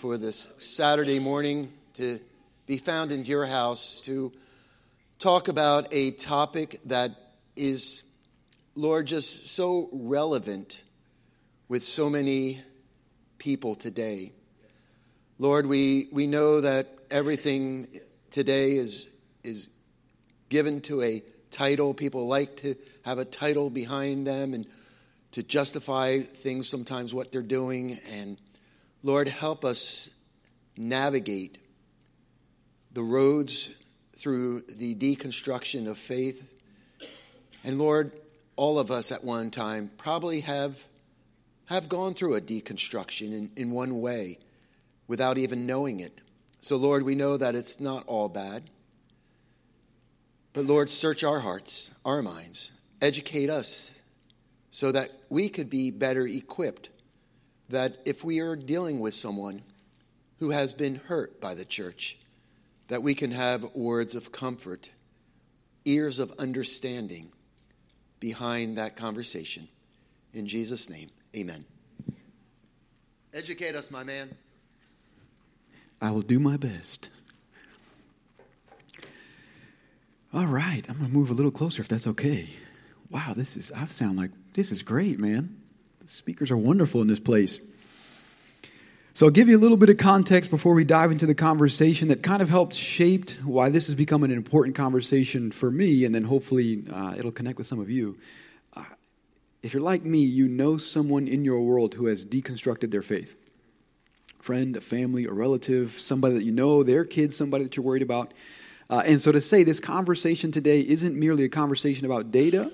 for this Saturday morning to be found in your house to talk about a topic that is, Lord, just so relevant with so many people today. Lord, we, we know that everything today is, is given to a title. People like to have a title behind them and to justify things sometimes what they're doing and Lord, help us navigate the roads through the deconstruction of faith. And Lord, all of us at one time probably have, have gone through a deconstruction in, in one way without even knowing it. So, Lord, we know that it's not all bad. But, Lord, search our hearts, our minds, educate us so that we could be better equipped that if we are dealing with someone who has been hurt by the church, that we can have words of comfort, ears of understanding behind that conversation. In Jesus' name, amen. Educate us, my man. I will do my best. All right, I'm going to move a little closer if that's okay. Wow, this is, I sound like, this is great, man. Speakers are wonderful in this place. So I'll give you a little bit of context before we dive into the conversation that kind of helped shape why this has become an important conversation for me, and then hopefully uh, it'll connect with some of you. Uh, if you're like me, you know someone in your world who has deconstructed their faith. Friend, a family, a relative, somebody that you know, their kids, somebody that you're worried about. Uh, and so to say this conversation today isn't merely a conversation about data,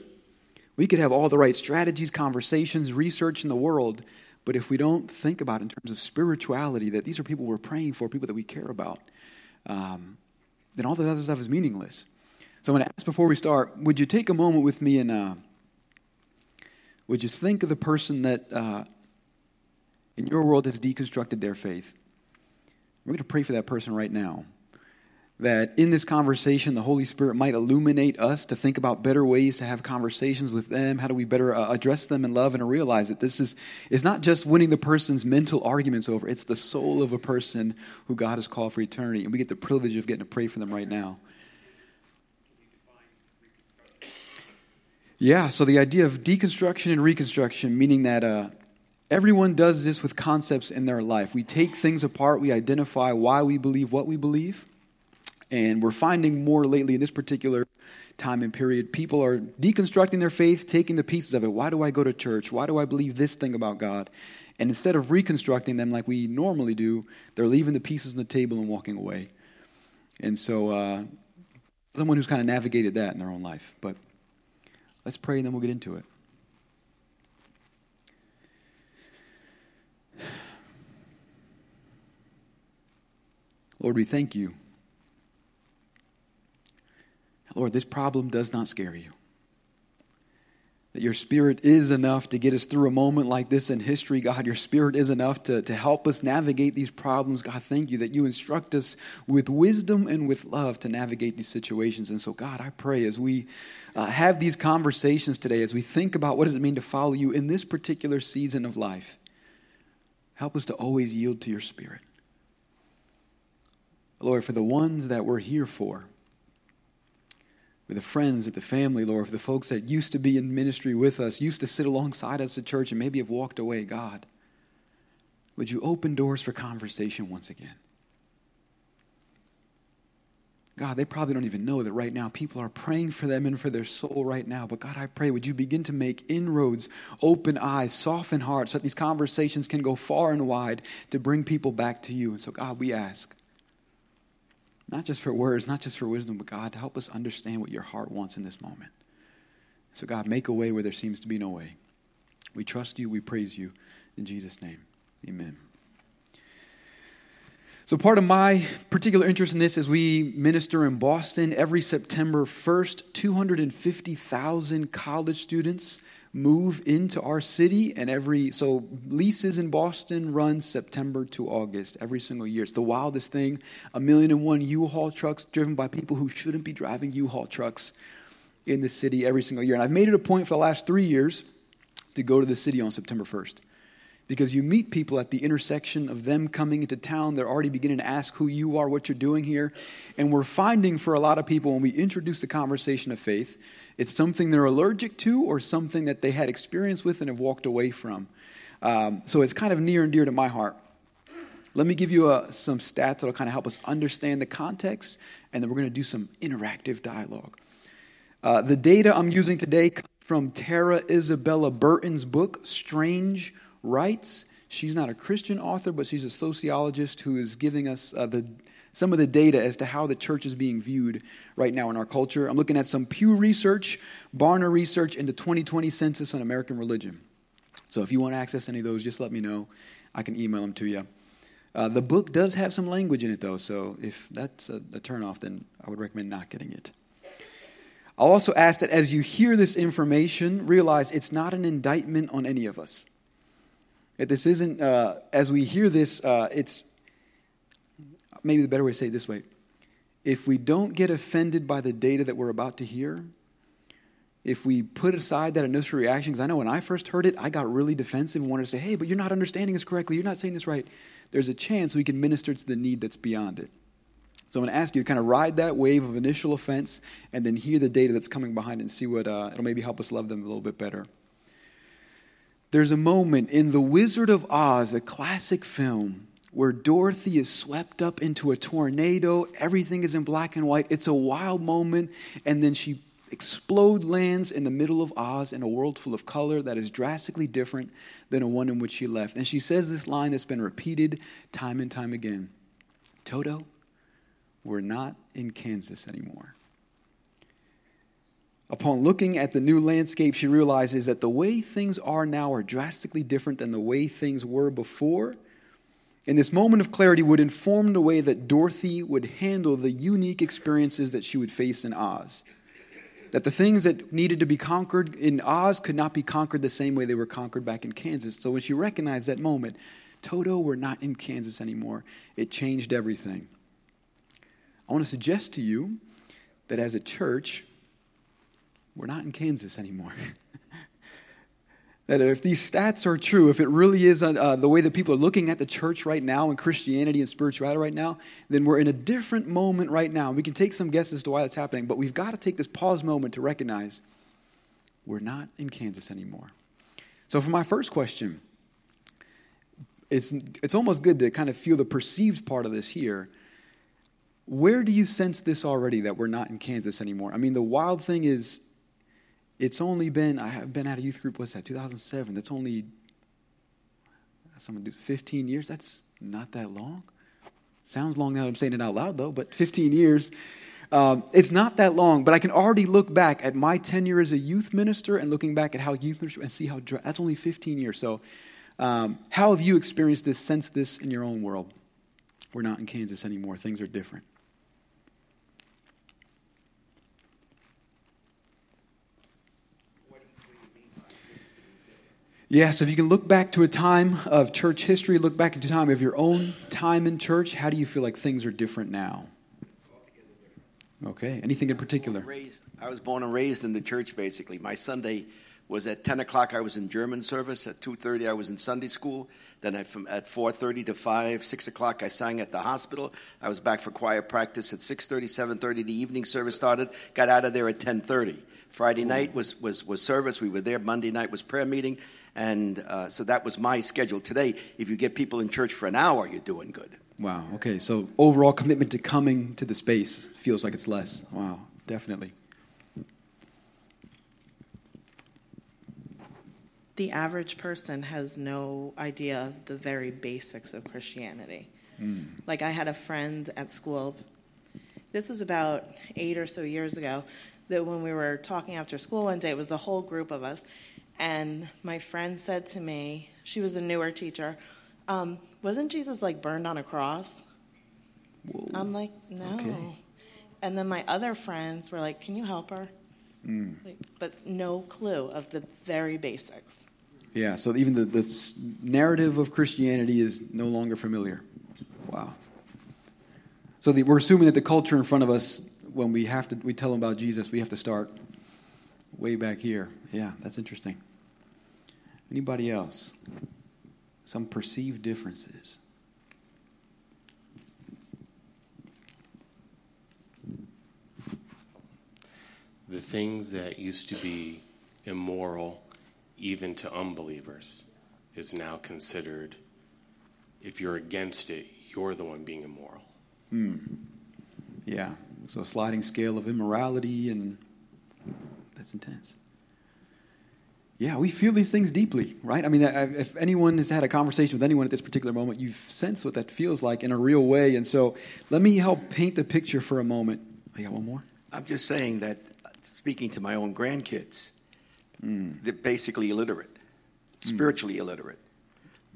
we could have all the right strategies, conversations, research in the world, but if we don't think about in terms of spirituality, that these are people we're praying for, people that we care about, um, then all that other stuff is meaningless. So I'm going to ask before we start, would you take a moment with me and uh, would you think of the person that uh, in your world has deconstructed their faith? We're going to pray for that person right now that in this conversation, the Holy Spirit might illuminate us to think about better ways to have conversations with them. How do we better uh, address them in love and realize that this is, is not just winning the person's mental arguments over, it's the soul of a person who God has called for eternity. And we get the privilege of getting to pray for them right now. Yeah, so the idea of deconstruction and reconstruction, meaning that uh, everyone does this with concepts in their life. We take things apart, we identify why we believe what we believe and we're finding more lately in this particular time and period, people are deconstructing their faith, taking the pieces of it. Why do I go to church? Why do I believe this thing about God? And instead of reconstructing them like we normally do, they're leaving the pieces on the table and walking away. And so, uh, someone who's kind of navigated that in their own life. But let's pray and then we'll get into it. Lord, we thank you Lord, this problem does not scare you. That your spirit is enough to get us through a moment like this in history, God. Your spirit is enough to, to help us navigate these problems. God, thank you that you instruct us with wisdom and with love to navigate these situations. And so, God, I pray as we uh, have these conversations today, as we think about what does it mean to follow you in this particular season of life, help us to always yield to your spirit. Lord, for the ones that we're here for, with the friends, at the family, Lord, for the folks that used to be in ministry with us, used to sit alongside us at church and maybe have walked away, God, would you open doors for conversation once again? God, they probably don't even know that right now people are praying for them and for their soul right now. But God, I pray, would you begin to make inroads, open eyes, soften hearts, so that these conversations can go far and wide to bring people back to you. And so, God, we ask not just for words, not just for wisdom, but God, help us understand what your heart wants in this moment. So, God, make a way where there seems to be no way. We trust you, we praise you. In Jesus' name, amen. So, part of my particular interest in this is we minister in Boston every September 1st, 250,000 college students move into our city and every so leases in boston run september to august every single year it's the wildest thing a million and one u-haul trucks driven by people who shouldn't be driving u-haul trucks in the city every single year and i've made it a point for the last three years to go to the city on september 1st because you meet people at the intersection of them coming into town. They're already beginning to ask who you are, what you're doing here. And we're finding for a lot of people when we introduce the conversation of faith, it's something they're allergic to or something that they had experience with and have walked away from. Um, so it's kind of near and dear to my heart. Let me give you uh, some stats that'll kind of help us understand the context, and then we're going to do some interactive dialogue. Uh, the data I'm using today comes from Tara Isabella Burton's book, Strange Rites. She's not a Christian author, but she's a sociologist who is giving us uh, the, some of the data as to how the church is being viewed right now in our culture. I'm looking at some Pew Research, Barna Research, and the 2020 Census on American Religion. So if you want to access any of those, just let me know. I can email them to you. Uh, the book does have some language in it, though, so if that's a, a turnoff, then I would recommend not getting it. I'll also ask that as you hear this information, realize it's not an indictment on any of us. This isn't, uh, as we hear this, uh, it's maybe the better way to say it this way. If we don't get offended by the data that we're about to hear, if we put aside that initial reaction, because I know when I first heard it, I got really defensive and wanted to say, hey, but you're not understanding this correctly, you're not saying this right. There's a chance we can minister to the need that's beyond it. So I'm going to ask you to kind of ride that wave of initial offense and then hear the data that's coming behind and see what uh, it'll maybe help us love them a little bit better. There's a moment in The Wizard of Oz, a classic film, where Dorothy is swept up into a tornado. Everything is in black and white. It's a wild moment, and then she explode lands in the middle of Oz in a world full of color that is drastically different than the one in which she left. And she says this line that's been repeated time and time again Toto, we're not in Kansas anymore. Upon looking at the new landscape, she realizes that the way things are now are drastically different than the way things were before. And this moment of clarity would inform the way that Dorothy would handle the unique experiences that she would face in Oz. That the things that needed to be conquered in Oz could not be conquered the same way they were conquered back in Kansas. So when she recognized that moment, Toto, we're not in Kansas anymore, it changed everything. I want to suggest to you that as a church, we're not in Kansas anymore. that if these stats are true, if it really is uh, uh, the way that people are looking at the church right now and Christianity and spirituality right now, then we're in a different moment right now. We can take some guesses as to why that's happening, but we've got to take this pause moment to recognize we're not in Kansas anymore. So, for my first question, it's, it's almost good to kind of feel the perceived part of this here. Where do you sense this already that we're not in Kansas anymore? I mean, the wild thing is, it's only been, I have been at a youth group, what's that, 2007? That's only, someone do 15 years? That's not that long. Sounds long now I'm saying it out loud, though, but 15 years. Um, it's not that long, but I can already look back at my tenure as a youth minister and looking back at how youth minister and see how that's only 15 years. So, um, how have you experienced this, sensed this in your own world? We're not in Kansas anymore. Things are different. Yeah, so if you can look back to a time of church history, look back into time of your own time in church, how do you feel like things are different now? Okay, anything in particular? Raised, I was born and raised in the church, basically. My Sunday was at 10 o'clock, I was in German service. At 2.30, I was in Sunday school. Then I, from, at 4.30 to 5, 6 o'clock, I sang at the hospital. I was back for choir practice at 6.30, 7.30. The evening service started. Got out of there at 10.30. Friday night was, was, was service. We were there. Monday night was prayer meeting. And uh, so that was my schedule today. If you get people in church for an hour, you're doing good. Wow. Okay. So overall commitment to coming to the space feels like it's less. Wow. Definitely. The average person has no idea of the very basics of Christianity. Mm. Like I had a friend at school. This was about eight or so years ago. That when we were talking after school one day, it was the whole group of us, and my friend said to me, she was a newer teacher, um, wasn't Jesus like burned on a cross? Whoa. I'm like, no. Okay. And then my other friends were like, can you help her? Mm. Like, but no clue of the very basics. Yeah, so even the, the narrative of Christianity is no longer familiar. Wow. So the, we're assuming that the culture in front of us, when we have to, we tell them about Jesus, we have to start way back here. Yeah, that's interesting. Anybody else? some perceived differences. The things that used to be immoral, even to unbelievers, is now considered, if you're against it, you're the one being immoral. Hmm. Yeah. So a sliding scale of immorality, and that's intense. Yeah, we feel these things deeply, right? I mean, if anyone has had a conversation with anyone at this particular moment, you've sensed what that feels like in a real way. And so let me help paint the picture for a moment. I got one more? I'm just saying that, speaking to my own grandkids, hmm. they're basically illiterate, hmm. spiritually illiterate,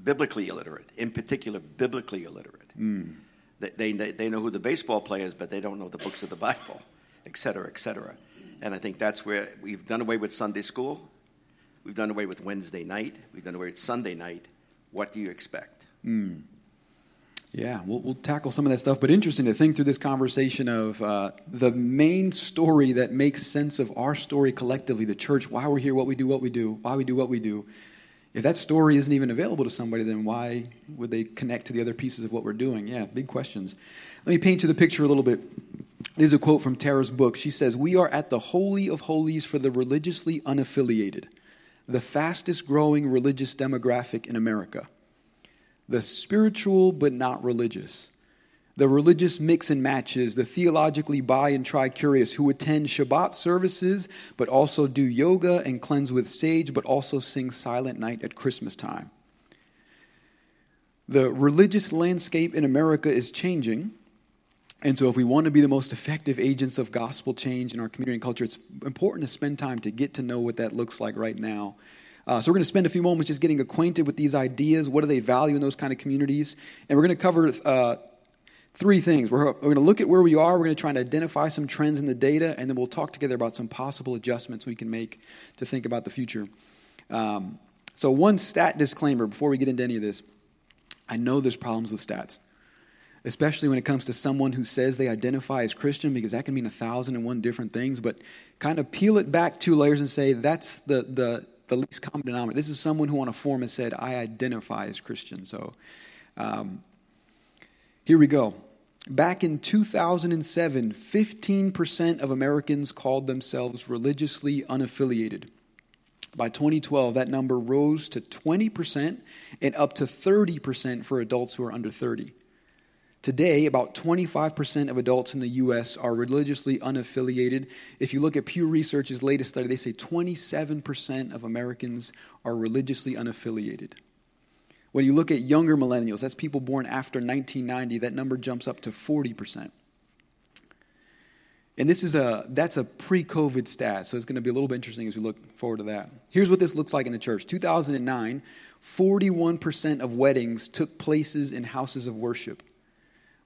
biblically illiterate, in particular, biblically illiterate. Hmm. They, they, they know who the baseball player is, but they don't know the books of the Bible, et cetera, et cetera. And I think that's where we've done away with Sunday school. We've done away with Wednesday night. We've done away with Sunday night. What do you expect? Yeah, we'll, we'll tackle some of that stuff. But interesting to think through this conversation of uh, the main story that makes sense of our story collectively, the church, why we're here, what we do, what we do, why we do what we do. If that story isn't even available to somebody, then why would they connect to the other pieces of what we're doing? Yeah, big questions. Let me paint you the picture a little bit. This is a quote from Tara's book. She says, We are at the holy of holies for the religiously unaffiliated, the fastest growing religious demographic in America the spiritual but not religious, the religious mix and matches, the theologically bi and tri curious who attend Shabbat services but also do yoga and cleanse with sage but also sing Silent Night at Christmas time. The religious landscape in America is changing. And so, if we want to be the most effective agents of gospel change in our community and culture, it's important to spend time to get to know what that looks like right now. Uh, so, we're going to spend a few moments just getting acquainted with these ideas. What do they value in those kind of communities? And we're going to cover uh, three things. We're, we're going to look at where we are, we're going to try and identify some trends in the data, and then we'll talk together about some possible adjustments we can make to think about the future. Um, so, one stat disclaimer before we get into any of this I know there's problems with stats especially when it comes to someone who says they identify as Christian, because that can mean a thousand and one different things. But kind of peel it back two layers and say that's the, the, the least common denominator. This is someone who on a form has said, I identify as Christian. So um, here we go. Back in 2007, 15% of Americans called themselves religiously unaffiliated. By 2012, that number rose to 20% and up to 30% for adults who are under 30. Today, about 25% of adults in the U.S. are religiously unaffiliated. If you look at Pew Research's latest study, they say 27% of Americans are religiously unaffiliated. When you look at younger millennials, that's people born after 1990, that number jumps up to 40%. And this is a that's a pre-COVID stat, so it's going to be a little bit interesting as we look forward to that. Here's what this looks like in the church. 2009, 41% of weddings took places in houses of worship.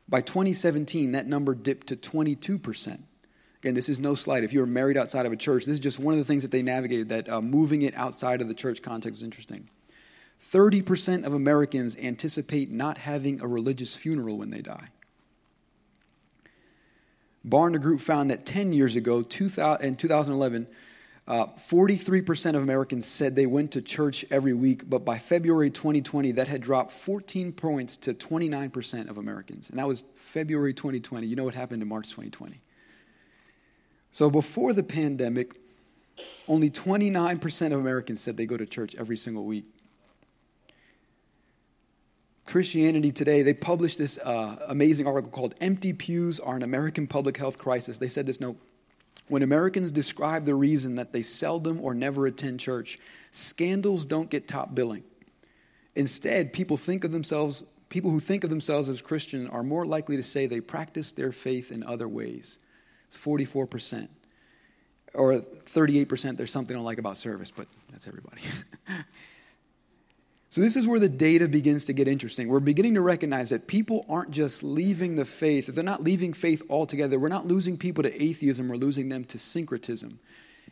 By 2017, that number dipped to 22%. Again, this is no slight. If you were married outside of a church, this is just one of the things that they navigated, that uh, moving it outside of the church context was interesting. 30% of Americans anticipate not having a religious funeral when they die. Barna Group found that 10 years ago, 2000, in 2011, uh, 43% of Americans said they went to church every week, but by February 2020, that had dropped 14 points to 29% of Americans. And that was February 2020. You know what happened in March 2020. So before the pandemic, only 29% of Americans said they go to church every single week. Christianity Today, they published this uh, amazing article called Empty Pews Are an American Public Health Crisis. They said this note when Americans describe the reason that they seldom or never attend church, scandals don't get top billing. Instead, people think of themselves people who think of themselves as Christian are more likely to say they practice their faith in other ways. It's 44%. Or 38%, there's something I don't like about service, but that's everybody. So, this is where the data begins to get interesting. We're beginning to recognize that people aren't just leaving the faith, they're not leaving faith altogether. We're not losing people to atheism, we're losing them to syncretism.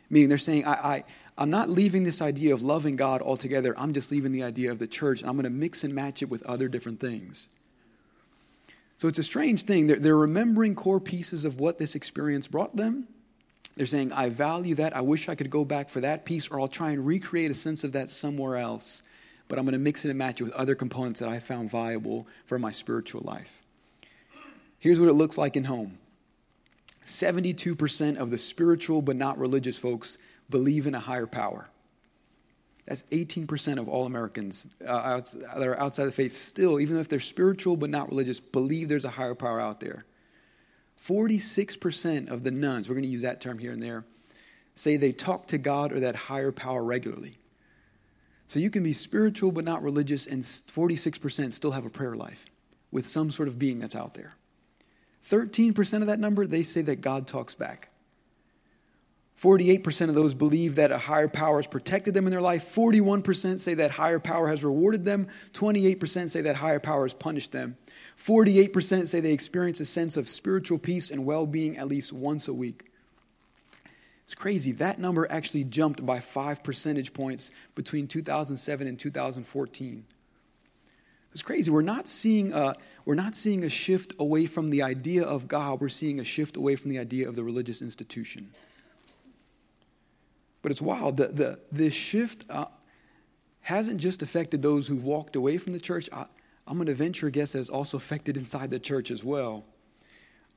Meaning they're saying, I, I, I'm not leaving this idea of loving God altogether, I'm just leaving the idea of the church, and I'm going to mix and match it with other different things. So, it's a strange thing. They're, they're remembering core pieces of what this experience brought them. They're saying, I value that. I wish I could go back for that piece, or I'll try and recreate a sense of that somewhere else but I'm going to mix it and match it with other components that I found viable for my spiritual life. Here's what it looks like in home 72% of the spiritual but not religious folks believe in a higher power. That's 18% of all Americans uh, that are outside the faith still, even if they're spiritual but not religious, believe there's a higher power out there. 46% of the nones, we're going to use that term here and there, say they talk to God or that higher power regularly. So you can be spiritual but not religious, and 46% still have a prayer life with some sort of being that's out there. 13% of that number, they say that God talks back. 48% of those believe that a higher power has protected them in their life. 41% say that higher power has rewarded them. 28% say that higher power has punished them. 48% say they experience a sense of spiritual peace and well being at least once a week. It's crazy. That number actually jumped by five percentage points between 2007 and 2014. It's crazy. We're not seeing a, we're not seeing a shift away from the idea of God, we're seeing a shift away from the idea of the religious institution. But it's wild. The, the, this shift uh, hasn't just affected those who've walked away from the church. I, I'm going to venture a guess that it's also affected inside the church as well.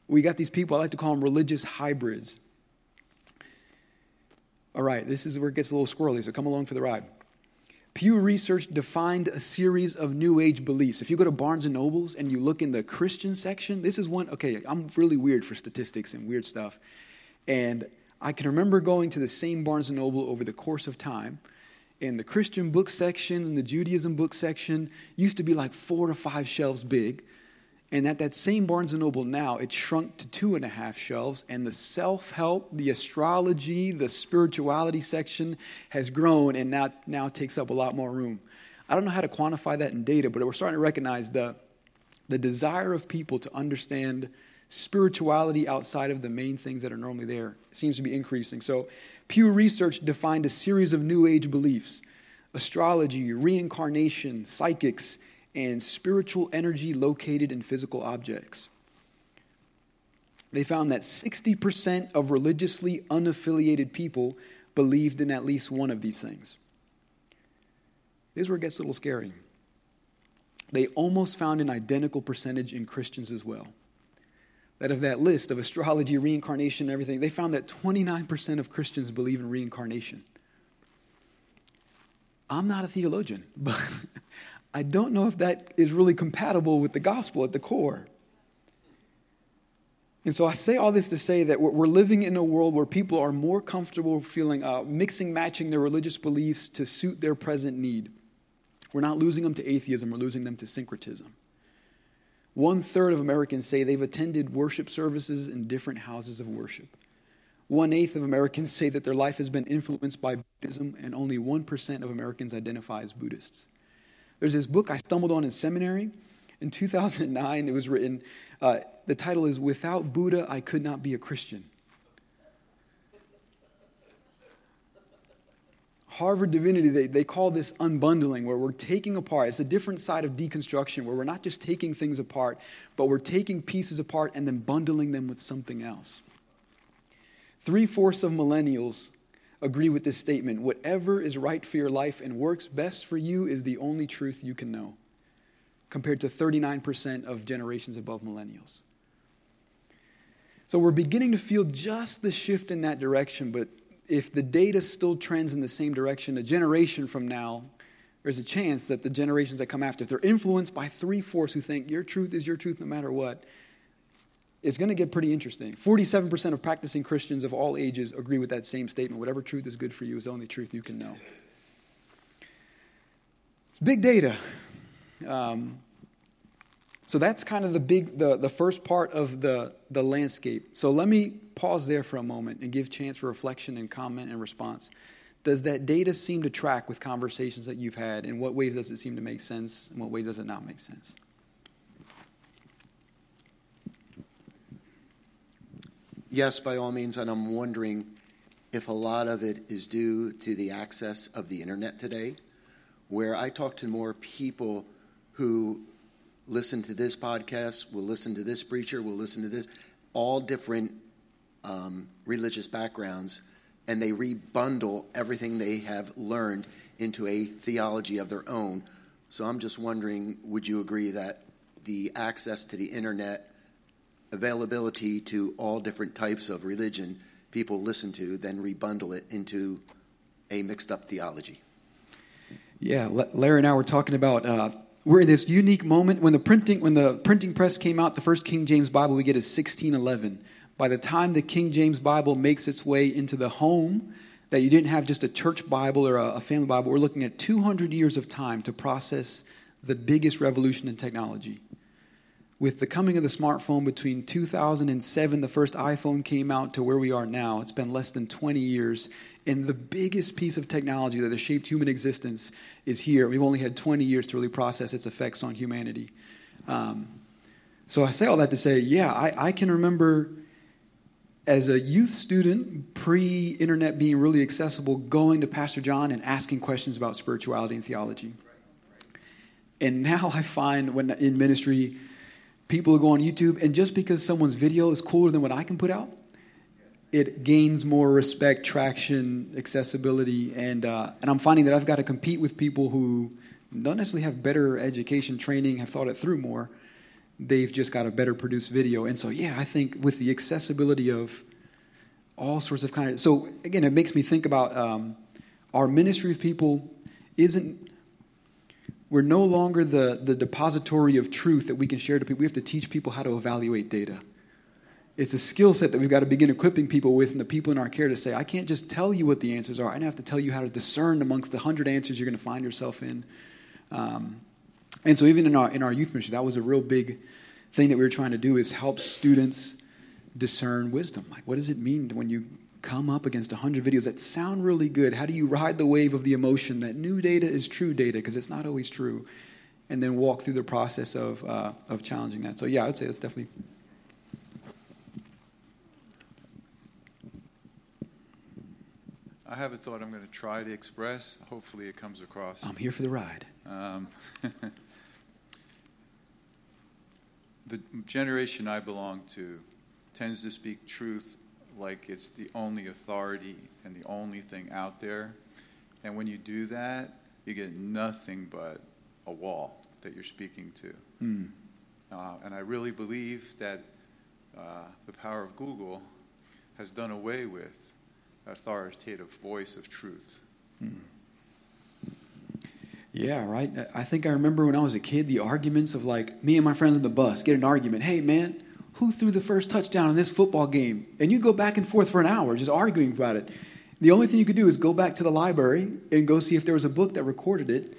We got these people, I like to call them religious hybrids. All right, this is where it gets a little squirrely, so come along for the ride. Pew Research defined a series of New Age beliefs. If you go to Barnes and Nobles and you look in the Christian section, this is one. Okay, I'm really weird for statistics and weird stuff, and I can remember going to the same Barnes and Noble over the course of time. In the Christian book section and the Judaism book section used to be like four to five shelves big. And at that same Barnes and Noble now, it shrunk to two and a half shelves, and the self help, the astrology, the spirituality section has grown and now, now takes up a lot more room. I don't know how to quantify that in data, but we're starting to recognize the, the desire of people to understand spirituality outside of the main things that are normally there seems to be increasing. So, Pew Research defined a series of New Age beliefs astrology, reincarnation, psychics, and spiritual energy located in physical objects. They found that 60% of religiously unaffiliated people believed in at least one of these things. This is where it gets a little scary. They almost found an identical percentage in Christians as well that of that list of astrology, reincarnation, and everything, they found that 29% of Christians believe in reincarnation. I'm not a theologian, but I don't know if that is really compatible with the gospel at the core. And so I say all this to say that we're living in a world where people are more comfortable feeling, uh, mixing, matching their religious beliefs to suit their present need. We're not losing them to atheism, we're losing them to syncretism. One third of Americans say they've attended worship services in different houses of worship. One eighth of Americans say that their life has been influenced by Buddhism, and only 1% of Americans identify as Buddhists. There's this book I stumbled on in seminary. In 2009, it was written, uh, the title is Without Buddha, I Could Not Be a Christian. Harvard Divinity, they, they call this unbundling, where we're taking apart. It's a different side of deconstruction, where we're not just taking things apart, but we're taking pieces apart and then bundling them with something else. Three fourths of millennials agree with this statement whatever is right for your life and works best for you is the only truth you can know, compared to 39% of generations above millennials. So we're beginning to feel just the shift in that direction, but if the data still trends in the same direction, a generation from now, there's a chance that the generations that come after, if they're influenced by three fourths who think your truth is your truth no matter what, it's going to get pretty interesting. 47% of practicing Christians of all ages agree with that same statement. Whatever truth is good for you is the only truth you can know. It's big data. Um, so that's kind of the big, the, the first part of the, the landscape. So let me pause there for a moment and give chance for reflection and comment and response. Does that data seem to track with conversations that you've had? In what ways does it seem to make sense? In what way does it not make sense? Yes, by all means, and I'm wondering if a lot of it is due to the access of the internet today, where I talk to more people who listen to this podcast, will listen to this preacher, will listen to this, all different um, religious backgrounds, and they rebundle everything they have learned into a theology of their own. So I'm just wondering would you agree that the access to the internet, availability to all different types of religion people listen to, then rebundle it into a mixed up theology? Yeah, Larry and I were talking about uh, we're in this unique moment when the printing when the printing press came out. The first King James Bible we get is 1611. By the time the King James Bible makes its way into the home, that you didn't have just a church Bible or a, family Bible. We're looking at 200 years of time to process the biggest revolution in technology. With the coming of the smartphone between 2007, the first iPhone came out, to where we are now, it's been less than 20 years. And the biggest piece of technology that has shaped human existence is here. We've only had 20 years to really process its effects on humanity. Um, so I say all that to say, yeah, I, I can remember as a youth student, pre internet being really accessible, going to Pastor John and asking questions about spirituality and theology. And now I find when in ministry, people go on YouTube, and just because someone's video is cooler than what I can put out, it gains more respect, traction, accessibility, and uh, and I'm finding that I've got to compete with people who don't necessarily have better education, training, have thought it through more. They've just got a better produced video, and so yeah, I think with the accessibility of all sorts of kind of so again, it makes me think about um, our ministry with people isn't we're no longer the, the depository of truth that we can share to people. We have to teach people how to evaluate data. It's a skill set that we've got to begin equipping people with and the people in our care to say, I can't just tell you what the answers are. I have to tell you how to discern amongst the hundred answers you're going to find yourself in. Um, and so even in our, in our youth ministry, that was a real big thing that we were trying to do is help students discern wisdom. Like, what does it mean when you come up against 100 videos that sound really good? How do you ride the wave of the emotion that new data is true data because it's not always true? And then walk through the process of, uh, of challenging that. So, yeah, I would say that's definitely I have a thought I'm going to try to express. Hopefully, it comes across. I'm here for the ride. Um, the generation I belong to tends to speak truth like it's the only authority and the only thing out there. And when you do that, you get nothing but a wall that you're speaking to. Mm. Uh, and I really believe that uh, the power of Google has done away with authoritative voice of truth. Hmm. Yeah, right. I think I remember when I was a kid the arguments of like me and my friends on the bus get an argument. Hey, man, who threw the first touchdown in this football game? And you go back and forth for an hour just arguing about it. The only thing you could do is go back to the library and go see if there was a book that recorded it.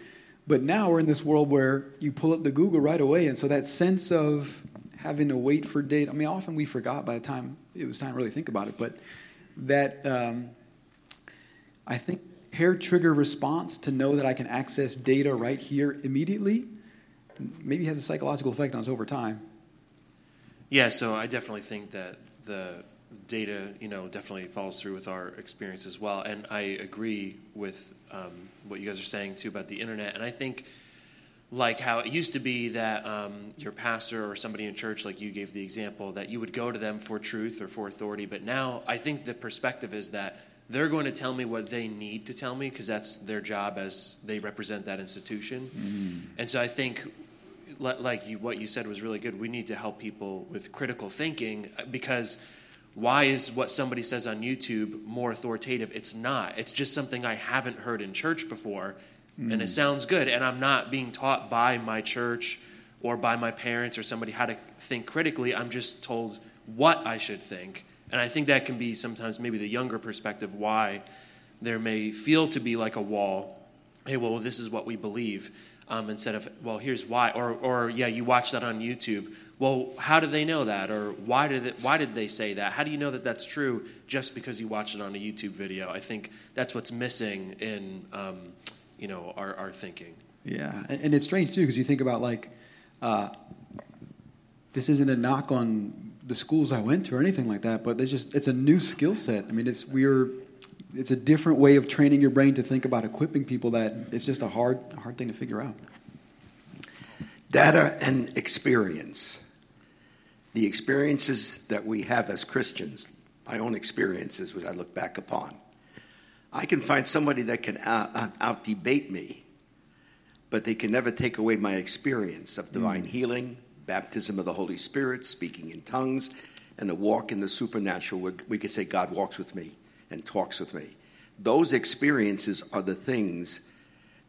But now we're in this world where you pull up the Google right away, and so that sense of having to wait for data. I mean, often we forgot by the time it was time to really think about it, but that um, I think hair trigger response to know that I can access data right here immediately maybe has a psychological effect on us over time. Yeah, so I definitely think that the data, you know, definitely follows through with our experience as well. And I agree with um, what you guys are saying too about the internet. And I think like how it used to be that um, your pastor or somebody in church, like you gave the example, that you would go to them for truth or for authority. But now I think the perspective is that they're going to tell me what they need to tell me because that's their job as they represent that institution. Mm. And so I think, like you, what you said was really good. We need to help people with critical thinking uh, because why is what somebody says on YouTube more authoritative? It's not. It's just something I haven't heard in church before mm. and it mm. sounds good. And I'm not being taught by my church or by my parents or somebody how to think critically. I'm just told what I should think. And I think that can be sometimes maybe the younger perspective why there may feel to be like a wall. Hey, well, this is what we believe. Um, instead of, well, here's why. Or, or, yeah, you watch that on YouTube. Well, how do they know that? Or why did, it, why did they say that? How do you know that that's true just because you watch it on a YouTube video? I think that's what's missing in um, you know our, our thinking. Yeah, and, and it's strange too because you think about like uh, this isn't a knock on the schools I went to or anything like that, but it's just it's a new skill set. I mean, it's we're it's a different way of training your brain to think about equipping people that it's just a hard hard thing to figure out. Data and experience. The experiences that we have as Christians, my own experiences, which I look back upon, I can find somebody that can out, uh, out debate me but they can never take away my experience of divine hmm. healing, baptism of the Holy Spirit, speaking in tongues, and the walk in the supernatural. where We could say God walks with me and talks with me. Those experiences are the things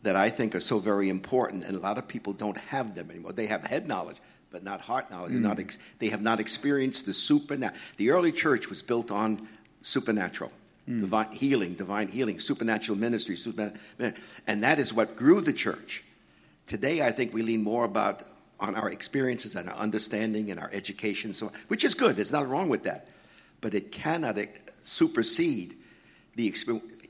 that I think are so very important, and a lot of people don't have them anymore. They have head knowledge, but not heart knowledge. They're Not mm. ex- they have not experienced the supernatural. The early church was built on supernatural. Mm. Divine healing, divine healing, supernatural ministry, super, and that is what grew the church. Today, I think we lean more about on our experiences and our understanding and our education, so which is good. There's nothing wrong with that, but it cannot supersede the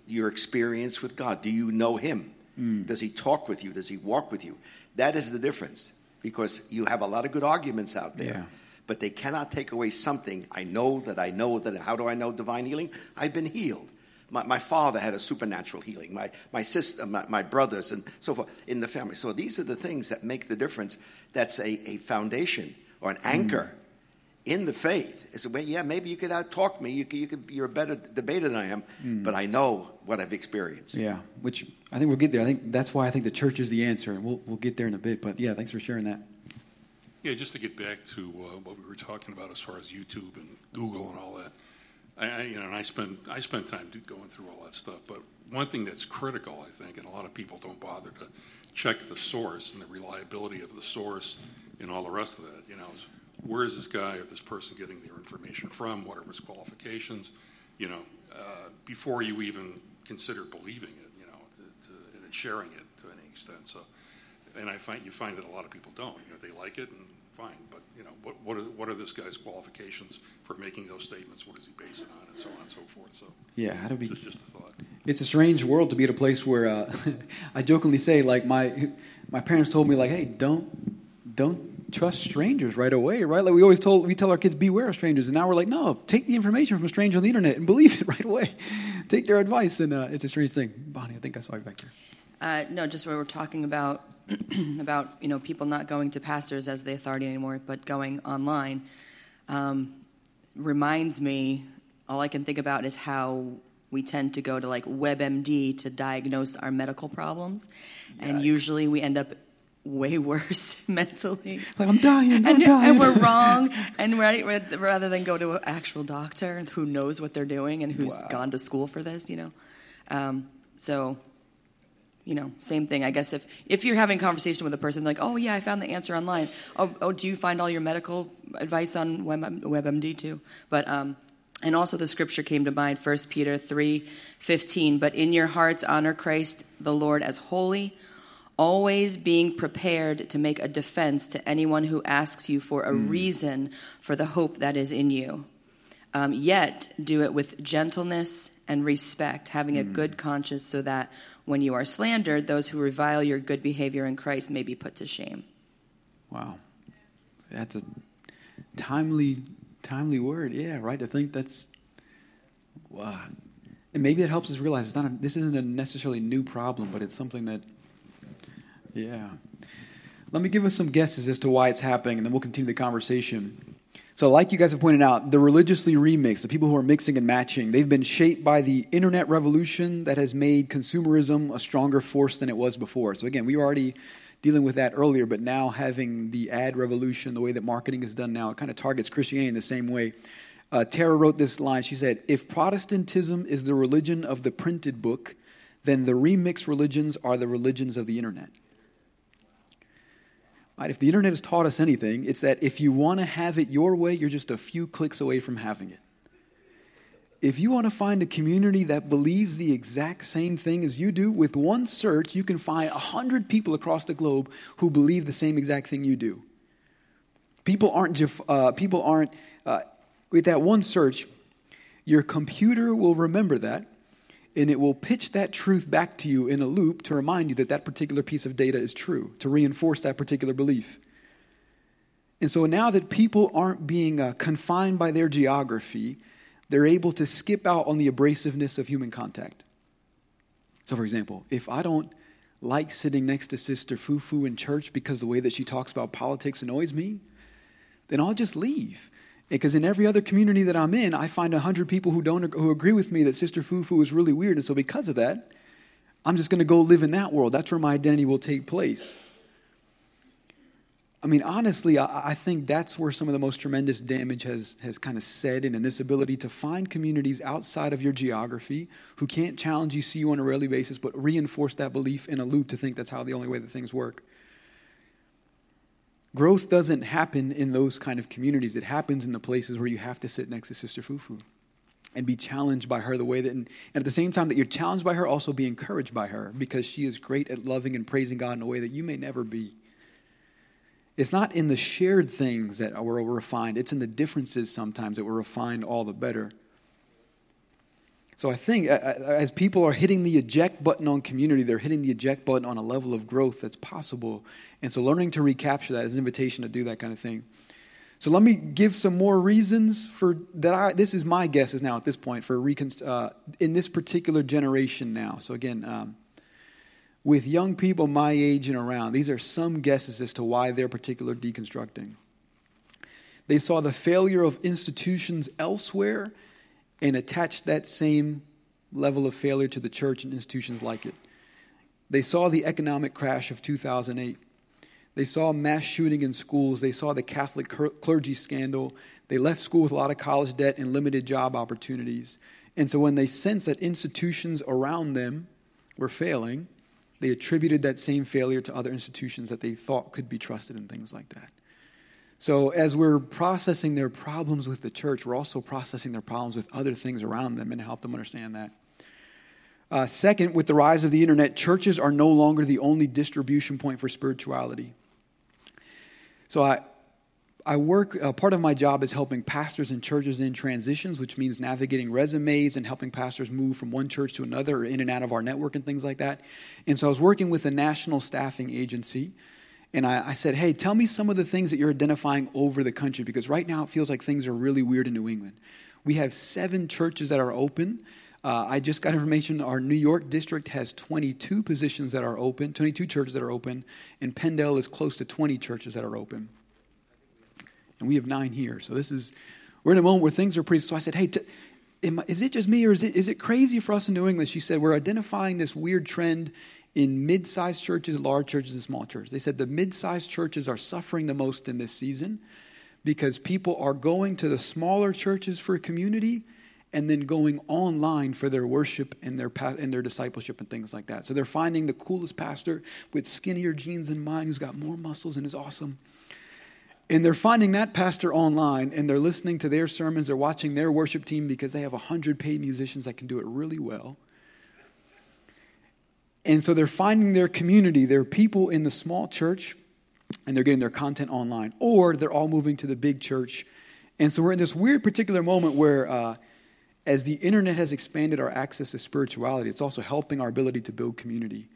your experience with God. Do you know Him? Hmm. Does He talk with you? Does He walk with you? That is the difference, because you have a lot of good arguments out there. Yeah. But they cannot take away something. I know that I know that. How do I know divine healing? I've been healed. My, my father had a supernatural healing. My, my sister, my, my brothers, and so forth in the family. So these are the things that make the difference. That's a, a foundation or an anchor hmm. In the faith. I said, well, yeah, maybe you could out talk me. You could, you could, you're a better debater than I am, but I know what I've experienced. Yeah, which I think we'll get there. I think that's why I think the church is the answer, and we'll we'll get there in a bit. But yeah, thanks for sharing that. Yeah, just to get back to uh, what we were talking about as far as YouTube and Google and all that. I, I you know, and I spend I spend time going through all that stuff. But one thing that's critical, I think, and a lot of people don't bother to check the source and the reliability of the source and all the rest of that. You know, is where is this guy or this person getting their information from? What are his qualifications? You know, uh, before you even consider believing it, you know, to, to, and sharing it to any extent. So and I find you find that a lot of people don't. You know, they like it and fine, but you know, what what are what are this guy's qualifications for making those statements? What is he based on, and so on and so forth. So, Yeah, how do we? just just a thought. It's a strange world to be at a place where uh, I jokingly say, like my my parents told me, like, hey, don't don't trust strangers right away, right? Like we always told we tell our kids beware of strangers, and now we're like, no, take the information from a stranger on the internet and believe it right away. take their advice, and uh, it's a strange thing. Bonnie, I think I saw you back there. Uh, no, just where we're talking about about you know people not going to pastors as the authority anymore, but going online, um, reminds me. All I can think about is how we tend to go to like WebMD to diagnose our medical problems, and usually we end up way worse mentally. Like I'm dying, I'm and, dying. and we're wrong. And rather, rather than go to an actual doctor who knows what they're doing and who's gone to school for this, you know. Um, so, you know, same thing. I guess if if you're having a conversation with a person, like, oh yeah, I found the answer online. Oh, oh do you find all your medical advice on Web, WebMD too? But um, and also the scripture came to mind, 1 Peter three fifteen. But in your hearts honor Christ the Lord as holy always being prepared to make a defense to anyone who asks you for a reason for the hope that is in you. Um, yet do it with gentleness and respect, having a good conscience, so that when you are slandered, those who revile your good behavior in Christ may be put to shame. Wow, that's a timely, timely word. Yeah, right. I think that's wow, and maybe it helps us realize it's not. A, this isn't a necessarily new problem, but it's something that, yeah. Let me give us some guesses as to why it's happening, and then we'll continue the conversation. So, like you guys have pointed out, the religiously remixed, the people who are mixing and matching, they've been shaped by the internet revolution that has made consumerism a stronger force than it was before. So, again, we were already dealing with that earlier, but now having the ad revolution, the way that marketing is done now, it kind of targets Christianity in the same way. Uh, Tara wrote this line. She said, If Protestantism is the religion of the printed book, then the remixed religions are the religions of the internet. Right? If the internet has taught us anything, it's that if you want to have it your way, you're just a few clicks away from having it. If you want to find a community that believes the exact same thing as you do, with one search, you can find 100 people across the globe who believe the same exact thing you do. People aren't, uh, people aren't uh, with that one search, your computer will remember that and it will pitch that truth back to you in a loop to remind you that that particular piece of data is true, to reinforce that particular belief. And so now that people aren't being uh, confined by their geography, they're able to skip out on the abrasiveness of human contact. So, for example, if I don't like sitting next to Sister Fufu in church because the way that she talks about politics annoys me, then I'll just leave. Because in every other community that I'm in, I find 100 people who, don't, who agree with me that Sister Fufu is really weird. And so, because of that, I'm just going to go live in that world. That's where my identity will take place. I mean, honestly, I, I, think that's where some of the most tremendous damage has, has kind of set in, in this ability to find communities outside of your geography who can't challenge you, see you on a daily basis, but reinforce that belief in a loop to think that's how the only way that things work. Growth doesn't happen in those kind of communities. It happens in the places where you have to sit next to Sister Fufu and be challenged by her the way that, and, at the same time that you're challenged by her, also be encouraged by her because she is great at loving and praising God in a way that you may never be. It's not in the shared things that we're refined, it's in the differences sometimes that we're refined all the better. So I think as people are hitting the eject button on community, they're hitting the eject button on a level of growth that's possible. And so learning to recapture that is an invitation to do that kind of thing. So let me give some more reasons for that. I, this is my guess is now at this point for reconst, uh, in this particular generation now. So again, um, with young people my age and around, these are some guesses as to why they're particular deconstructing. They saw the failure of institutions elsewhere and attached that same level of failure to the church and institutions like it. They saw the economic crash of 2008. They saw mass shooting in schools. They saw the Catholic clergy scandal. They left school with a lot of college debt and limited job opportunities. And so when they sensed that institutions around them were failing, they attributed that same failure to other institutions that they thought could be trusted and things like that. So, as we're processing their problems with the church, we're also processing their problems with other things around them and help them understand that. Uh, second, with the rise of the internet, churches are no longer the only distribution point for spirituality. So, I, I work, uh, part of my job is helping pastors and churches in transitions, which means navigating resumes and helping pastors move from one church to another or in and out of our network and things like that. And so I was working with a national staffing agency. And I, I, said, hey, tell me some of the things that you're identifying over the country because right now it feels like things are really weird in New England. We have seven churches that are open. Uh, I just got information our New York district has 22 positions that are open, 22 churches that are open, and PennDel is close to 20 churches that are open and we have nine here. So this is, we're in a moment where things are pretty. So I said, hey, is it just me or is it, is it crazy for us in New England? She said, we're identifying this weird trend in mid sized churches, large churches, and small churches. They said the mid sized churches are suffering the most in this season because people are going to the smaller churches for community and then going online for their worship and their and their discipleship and things like that. So they're finding the coolest pastor with skinnier jeans than mine who's got more muscles and is awesome. And they're finding that pastor online and they're listening to their sermons, they're watching their worship team because they have 100 paid musicians that can do it really well. And so they're finding their community, their people in the small church, and they're getting their content online, or they're all moving to the big church. And so we're in this weird particular moment where, uh, as the internet has expanded our access to spirituality, it's also helping our ability to build community.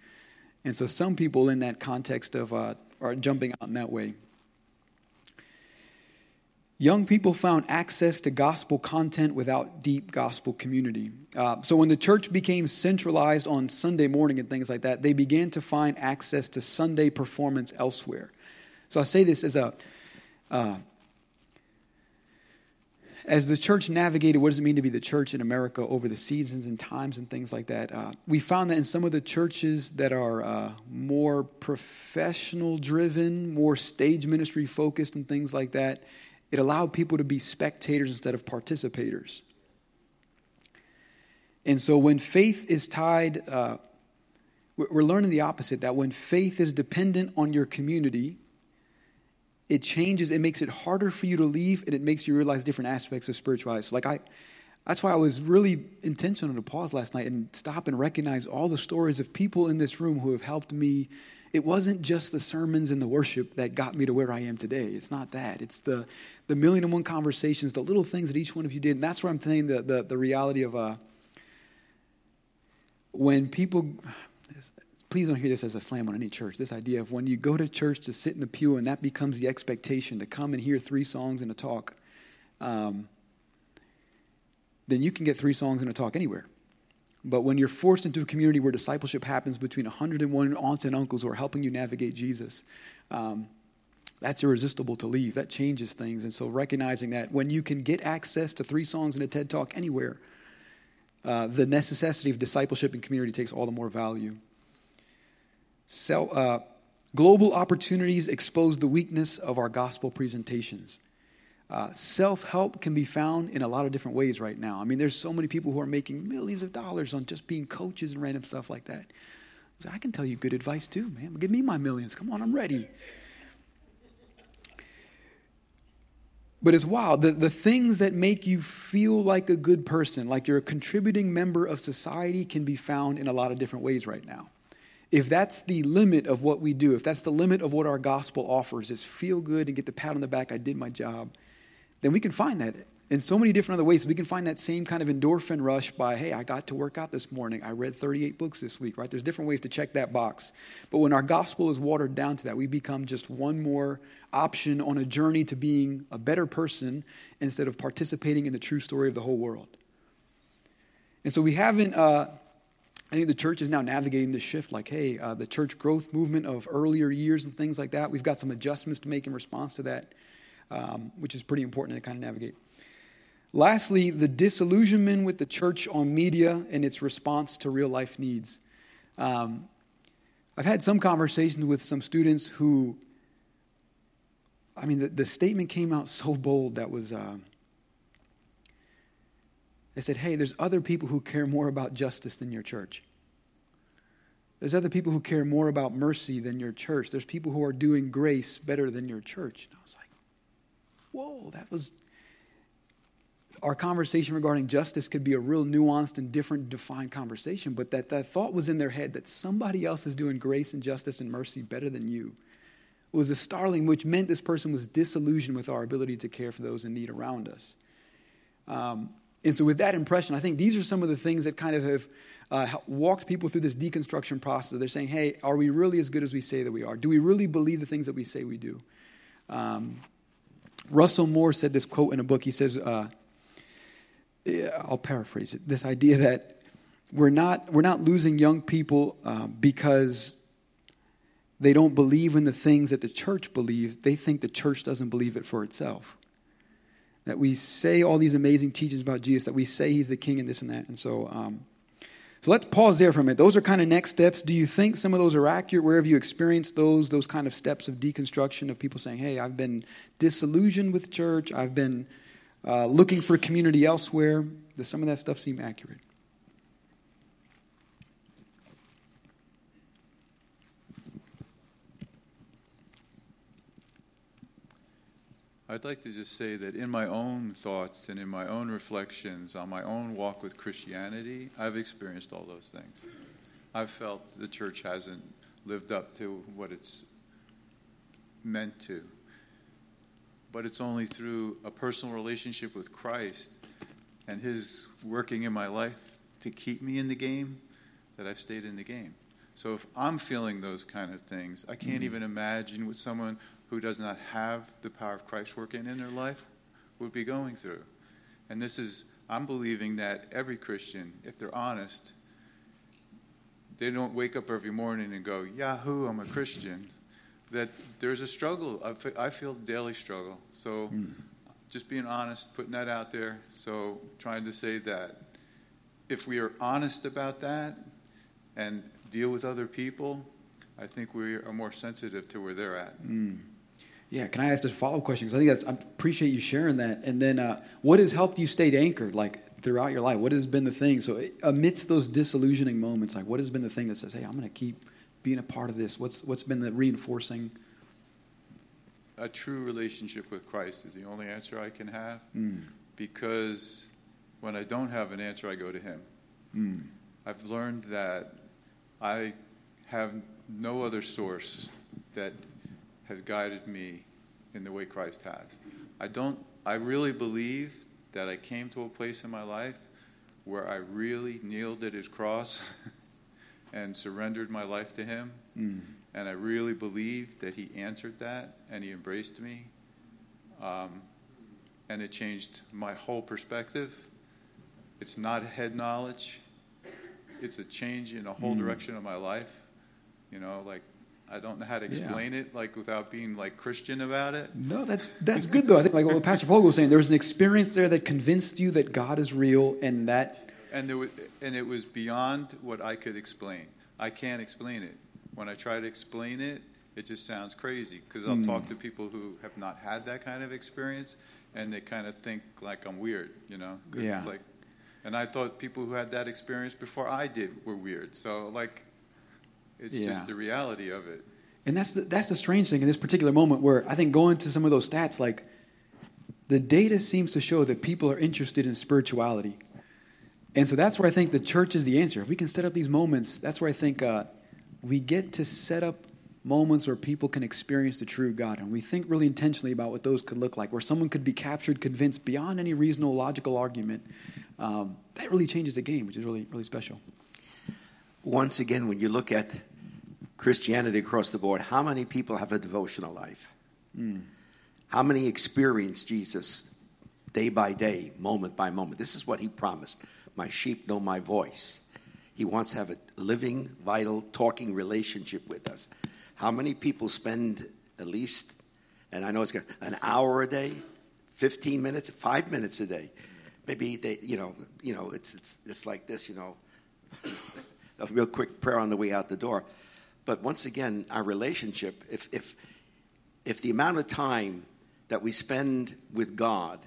And so some people in that context of uh, are jumping out in that way young people found access to gospel content without deep gospel community. Uh, so when the church became centralized on Sunday morning and things like that, they began to find access to Sunday performance elsewhere. So I say this as a. Uh, as the church navigated what does it mean to be the church in America over the seasons and times and things like that, uh, we found that in some of the churches that are uh, more professional driven, more stage ministry focused, and things like that, it allowed people to be spectators instead of participators. And so when faith is tied, uh, we're learning the opposite that when faith is dependent on your community, it changes, it makes it harder for you to leave, and it makes you realize different aspects of spirituality. So, like, I, that's why I was really intentional to pause last night and stop and recognize all the stories of people in this room who have helped me it wasn't just the sermons and the worship that got me to where I am today. It's not that. It's the, the million and one conversations, the little things that each one of you did. And that's where I'm saying the, the, the reality of uh, when people, please don't hear this as a slam on any church. This idea of when you go to church to sit in the pew and that becomes the expectation to come and hear three songs and a talk, um, then you can get three songs and a talk anywhere. But when you're forced into a community where discipleship happens between 101 aunts and uncles who are helping you navigate Jesus, um, that's irresistible to leave. That changes things. And so recognizing that when you can get access to three songs in a TED Talk anywhere, uh, the necessity of discipleship and community takes all the more value. So, uh, global opportunities expose the weakness of our gospel presentations. Uh, Self help can be found in a lot of different ways right now. I mean, there's so many people who are making millions of dollars on just being coaches and random stuff like that. So I can tell you good advice too, man. Give me my millions. Come on, I'm ready. But it's wild. The, the things that make you feel like a good person, like you're a contributing member of society, can be found in a lot of different ways right now. If that's the limit of what we do, if that's the limit of what our gospel offers, is feel good and get the pat on the back, I did my job, then we can find that in so many different other ways. We can find that same kind of endorphin rush by, hey, I got to work out this morning. I read 38 books this week, right? There's different ways to check that box. But when our gospel is watered down to that, we become just one more option on a journey to being a better person instead of participating in the true story of the whole world. And so we haven't, uh, I think the church is now navigating this shift like, hey, uh, the church growth movement of earlier years and things like that, we've got some adjustments to make in response to that, um, which is pretty important to kind of navigate. Lastly, the disillusionment with the church on media and its response to real life needs. Um, I've had some conversations with some students who, I mean, the, the statement came out so bold that was, uh, they said, hey, there's other people who care more about justice than your church. There's other people who care more about mercy than your church. There's people who are doing grace better than your church. And I was like, whoa, that was our conversation regarding justice could be a real nuanced and different defined conversation, but that that thought was in their head that somebody else is doing grace and justice and mercy better than you was a startling, which meant this person was disillusioned with our ability to care for those in need around us. Um, and so, with that impression, I think these are some of the things that kind of have uh, walked people through this deconstruction process. They're saying, hey, are we really as good as we say that we are? Do we really believe the things that we say we do? Um, Russell Moore said this quote in a book. He says, uh, I'll paraphrase it, this idea that we're not, we're not losing young people uh, because they don't believe in the things that the church believes. They think the church doesn't believe it for itself. That we say all these amazing teachings about Jesus, that we say he's the king and this and that. And so, um, so let's pause there for a minute. Those are kind of next steps. Do you think some of those are accurate? Where have you experienced those, those kind of steps of deconstruction of people saying, hey, I've been disillusioned with church, I've been uh, looking for community elsewhere. Does some of that stuff seem accurate? I'd like to just say that in my own thoughts and in my own reflections on my own walk with Christianity, I've experienced all those things. I've felt the church hasn't lived up to what it's meant to but it's only through a personal relationship with Christ and His working in my life to keep me in the game that I've stayed in the game. So if I'm feeling those kind of things, I can't mm-hmm. even imagine what someone who does not have the power of Christ working in their life would be going through. And this is, I'm believing that every Christian, if they're honest, they don't wake up every morning and go, Yahoo, I'm a Christian that there's a struggle. I feel daily struggle. So mm. just being honest, putting that out there. So trying to say that if we are honest about that and deal with other people, I think we are more sensitive to where they're at. Mm. Yeah, can I ask a follow up question? Because I think that's, I appreciate you sharing that. And then, uh, what has helped you stay anchored, like throughout your life? What has been the thing? So, amidst those disillusioning moments, like what has been the thing that says, "Hey, I'm going to keep being a part of this? What's what's been the reinforcing? A true relationship with Christ is the only answer I can have, mm. because when I don't have an answer, I go to Him. Mm. I've learned that I have no other source that has guided me in the way Christ has. I don't. I really believe that I came to a place in my life where I really kneeled at His cross. and surrendered my life to Him. Mm. And I really believed that He answered that and He embraced me. Um, and it changed my whole perspective. It's not head knowledge, it's a change in a whole mm. direction of my life. You know, like I don't know how to explain yeah. it, like without being like Christian about it. No, that's that's good though. I think like what Pastor Fogel was saying, there was an experience there that convinced you that God is real, and that and there was, and it was beyond what I could explain. I can't explain it. When I try to explain it, it just sounds crazy because I'll talk hmm. to people who have not had that kind of experience, and they kind of think like I'm weird, you know? 'Cause Yeah. it's like, and I thought people who had that experience before I did were weird. So like, it's Yeah. just the reality of it. And that's the, that's the strange thing in this particular moment where I think going to some of those stats, like the data seems to show that people are interested in spirituality. And so that's where I think the church is the answer. If we can set up these moments, that's where I think uh, we get to set up moments where people can experience the true God. And we think really intentionally about what those could look like, where someone could be captured, convinced beyond any reasonable, logical argument. Um, that really changes the game, which is really, really special. Once again, when you look at Christianity across the board, how many people have a devotional life? How many experience Jesus day by day, moment by moment? This is what he promised. My sheep know my voice. He wants to have a living, vital, talking relationship with us. How many people spend at least, and I know it's an hour a day, 15 minutes, five minutes a day? Maybe they, you know, you know, it's, it's, it's like this, you know, a real quick prayer on the way out the door. But once again, our relationship, if, if, if the amount of time that we spend with God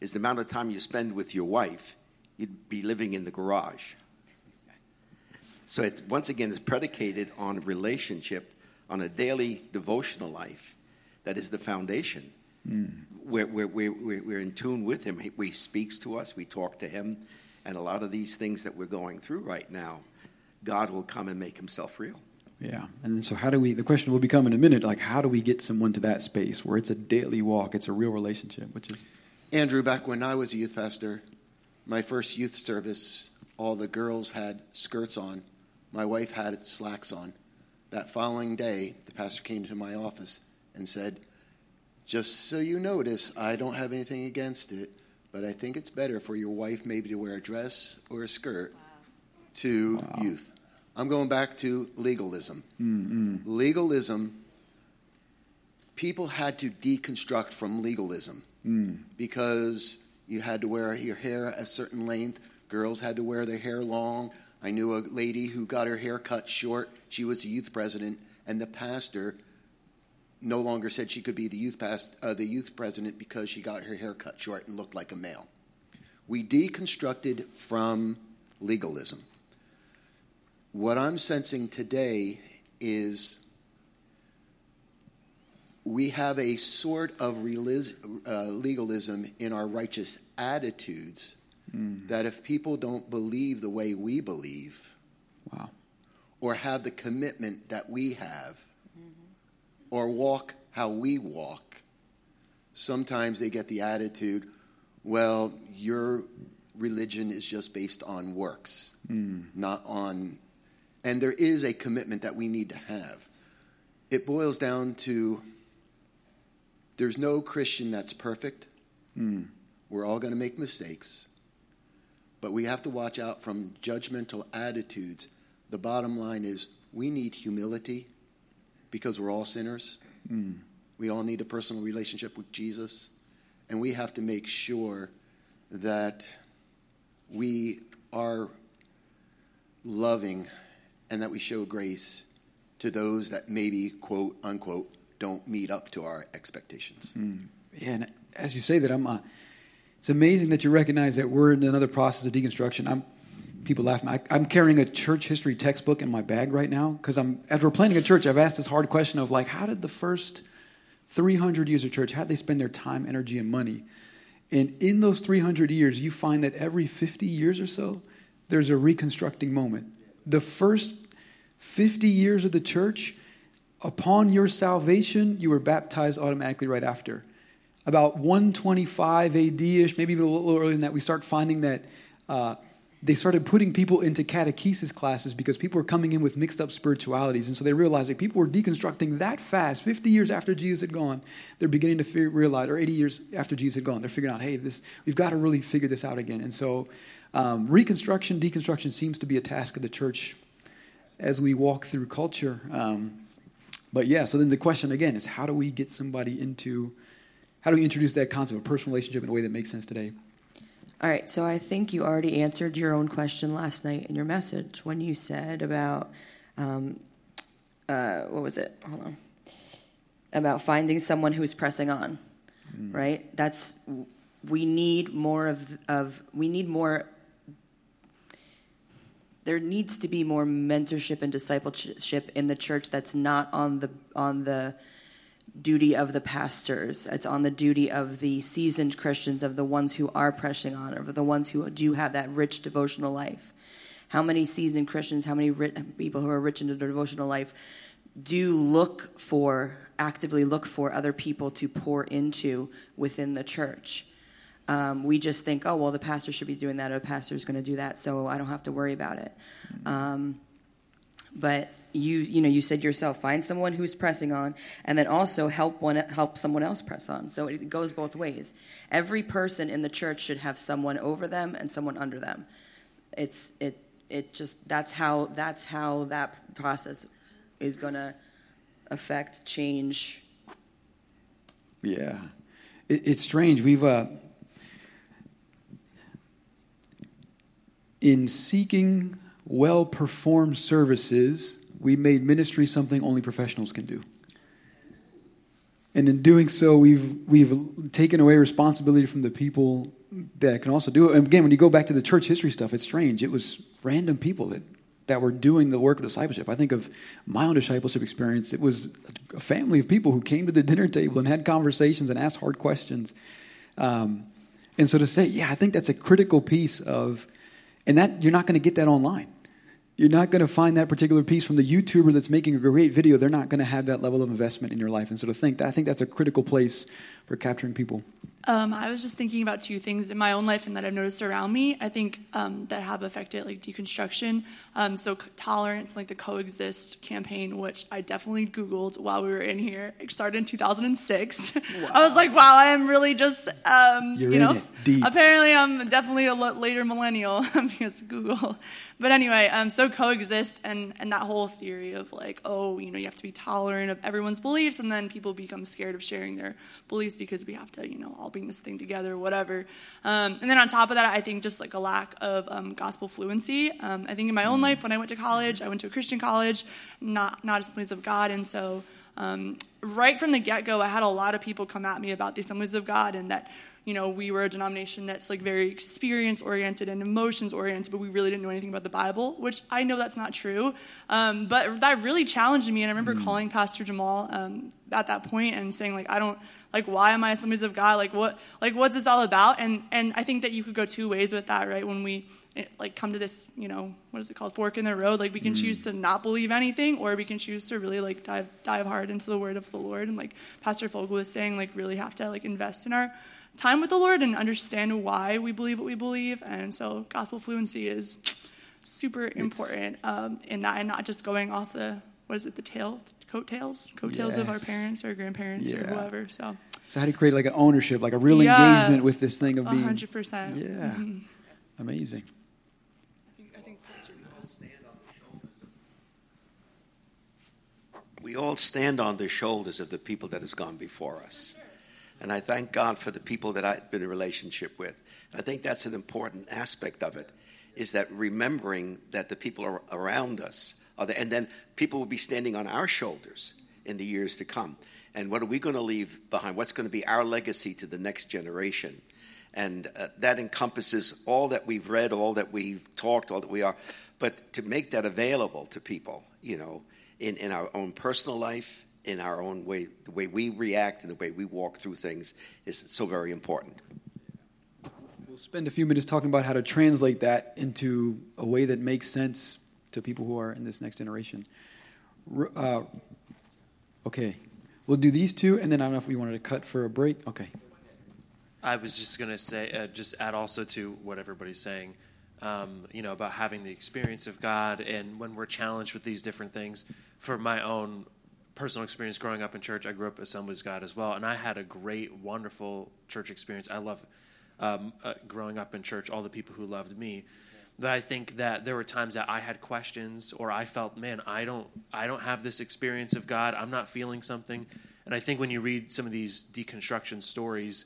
is the amount of time you spend with your wife, you'd be living in the garage. So it, once again, is predicated on relationship, on a daily devotional life. That is the foundation. Hmm. We're, we're, we're, we're we're in tune with Him. He, he speaks to us, we talk to Him, and a lot of these things that we're going through right now, God will come and make Himself real. Yeah. And so how do we the question will become in a minute, like how do we get someone to that space where it's a daily walk, it's a real relationship, which is Andrew, back when I was a youth pastor, my first youth service, all the girls had skirts on. My wife had slacks on. That following day, the pastor came to my office and said, Just so you notice, I don't have anything against it, but I think it's better for your wife maybe to wear a dress or a skirt to youth. I'm going back to legalism. Mm-hmm. Legalism, people had to deconstruct from legalism mm. because you had to wear your hair a certain length. Girls had to wear their hair long. I knew a lady who got her hair cut short. She was a youth president, and the pastor no longer said she could be the youth past, uh, the youth president because she got her hair cut short and looked like a male. We deconstructed from legalism. What I'm sensing today is we have a sort of relis- uh, legalism in our righteous attitudes hmm. that if people don't believe the way we believe wow. or have the commitment that we have mm-hmm. or walk how we walk, sometimes they get the attitude, well, your religion is just based on works, hmm. not on. And there is a commitment that we need to have. It boils down to there's no Christian that's perfect. Hmm. We're all going to make mistakes. But we have to watch out from judgmental attitudes. The bottom line is we need humility because we're all sinners. Hmm. We all need a personal relationship with Jesus. And we have to make sure that we are loving and that we show grace to those that maybe, quote unquote, don't meet up to our expectations. Yeah, and as you say that, I'm. Uh, it's amazing that you recognize that we're in another process of deconstruction. I'm. People laugh. I, I'm carrying a church history textbook in my bag right now because I'm. As we're planning a church, I've asked this hard question of like, how did the first 300 years of church, how did they spend their time, energy, and money? And in those 300 years, you find that every 50 years or so, there's a reconstructing moment. The first 50 years of the church, upon your salvation, you were baptized automatically right after. About 125 AD ish, maybe even a little earlier than that, we start finding that uh, they started putting people into catechesis classes because people were coming in with mixed up spiritualities. And so they realized that people were deconstructing that fast. 50 years after Jesus had gone, they're beginning to realize, or 80 years after Jesus had gone, they're figuring out, hey, this, we've got to really figure this out again. And so um, reconstruction, deconstruction seems to be a task of the church as we walk through culture. Um, but yeah, so then the question again is how do we get somebody into, how do we introduce that concept of personal relationship in a way that makes sense today? All right, so I think you already answered your own question last night in your message when you said about um, uh, what was it? Hold on. About finding someone who's pressing on, mm. right? That's we need more of of we need more. There needs to be more mentorship and discipleship in the church that's not on the on the duty of the pastors. It's on the duty of the seasoned Christians, of the ones who are pressing on, of the ones who do have that rich devotional life. How many seasoned Christians, how many people who are rich in the devotional life do look for, actively look for other people to pour into within the church? Um, we just think, oh, well, the pastor should be doing that, or the pastor is going to do that, so I don't have to worry about it. Um, but you you know you said yourself find someone who's pressing on and then also help one help someone else press on. So it goes both ways. Every person in the church should have someone over them and someone under them. It's it it just that's how that's how that process is going to affect change. Yeah. It, it's strange. We've uh in seeking well performed services we made ministry something only professionals can do. And in doing so, we've, we've taken away responsibility from the people that can also do it. And again, when you go back to the church history stuff, it's strange. It was random people that, that were doing the work of discipleship. I think of my own discipleship experience. It was a family of people who came to the dinner table and had conversations and asked hard questions. Um, and so to say, yeah, I think that's a critical piece of, and that you're not going to get that online. You're not going to find that particular piece from the YouTuber that's making a great video. They're not going to have that level of investment in your life. And so to think, I think that's a critical place for capturing people. Um, I was just thinking about two things in my own life and that I've noticed around me. I think um, that have affected like deconstruction. Um, so tolerance, like the coexist campaign, which I definitely Googled while we were in here. It started in 2006. Wow. I was like, wow, I am really just, um, you know, apparently I'm definitely a later millennial because Google. But anyway, um, so coexist and, and that whole theory of like, oh, you know, you have to be tolerant of everyone's beliefs, and then people become scared of sharing their beliefs because we have to, you know, all bring this thing together, whatever. Um, and then on top of that, I think just like a lack of um, gospel fluency. Um, I think in my own life, when I went to college, I went to a Christian college, not not Assemblies of God, and so um, right from the get go, I had a lot of people come at me about the Assemblies of God and that you know, we were a denomination that's like very experience oriented and emotions oriented, but we really didn't know anything about the Bible, which I know that's not true. Um, but that really challenged me. And I remember mm. calling Pastor Jamal um, at that point and saying, like, I don't, like, why am I Assemblies of God? Like, what, like, what's this all about? And, and I think that you could go two ways with that, right? When we, like come to this, you know, what is it called, fork in the road. Like we can mm. choose to not believe anything, or we can choose to really like dive dive hard into the word of the Lord. And like Pastor Fogel was saying, like really have to like invest in our time with the Lord and understand why we believe what we believe. And so gospel fluency is super important um, in that and not just going off the, what is it, the tail, coattails, coattails yes. of our parents or grandparents yeah. or whoever. So. So how do you create like an ownership, like a real yeah, engagement with this thing of being 100%. Yeah. Mm-hmm. Amazing. we all stand on the shoulders of the people that has gone before us. And I thank God for the people that I've been in relationship with. I think that's an important aspect of it, is that remembering that the people around us are there, and then people will be standing on our shoulders in the years to come. And what are we going to leave behind? What's going to be our legacy to the next generation? And uh, that encompasses all that we've read, all that we've talked, all that we are. But to make that available to people, you know, in, in our own personal life, in our own way, the way we react and the way we walk through things is so very important. We'll spend a few minutes talking about how to translate that into a way that makes sense to people who are in this next generation. Uh, okay, we'll do these two, and then I don't know if we wanted to cut for a break. Okay. I was just going to say, uh, just add also to what everybody's saying, um, you know, about having the experience of God, and when we're challenged with these different things. For my own personal experience growing up in church. I grew up Assemblies God as well, and I had a great, wonderful church experience. I love um, uh, growing up in church, all the people who loved me. But I think that there were times that I had questions, or I felt, man, I don't, I don't have this experience of God. I'm not feeling something. And I think when you read some of these deconstruction stories,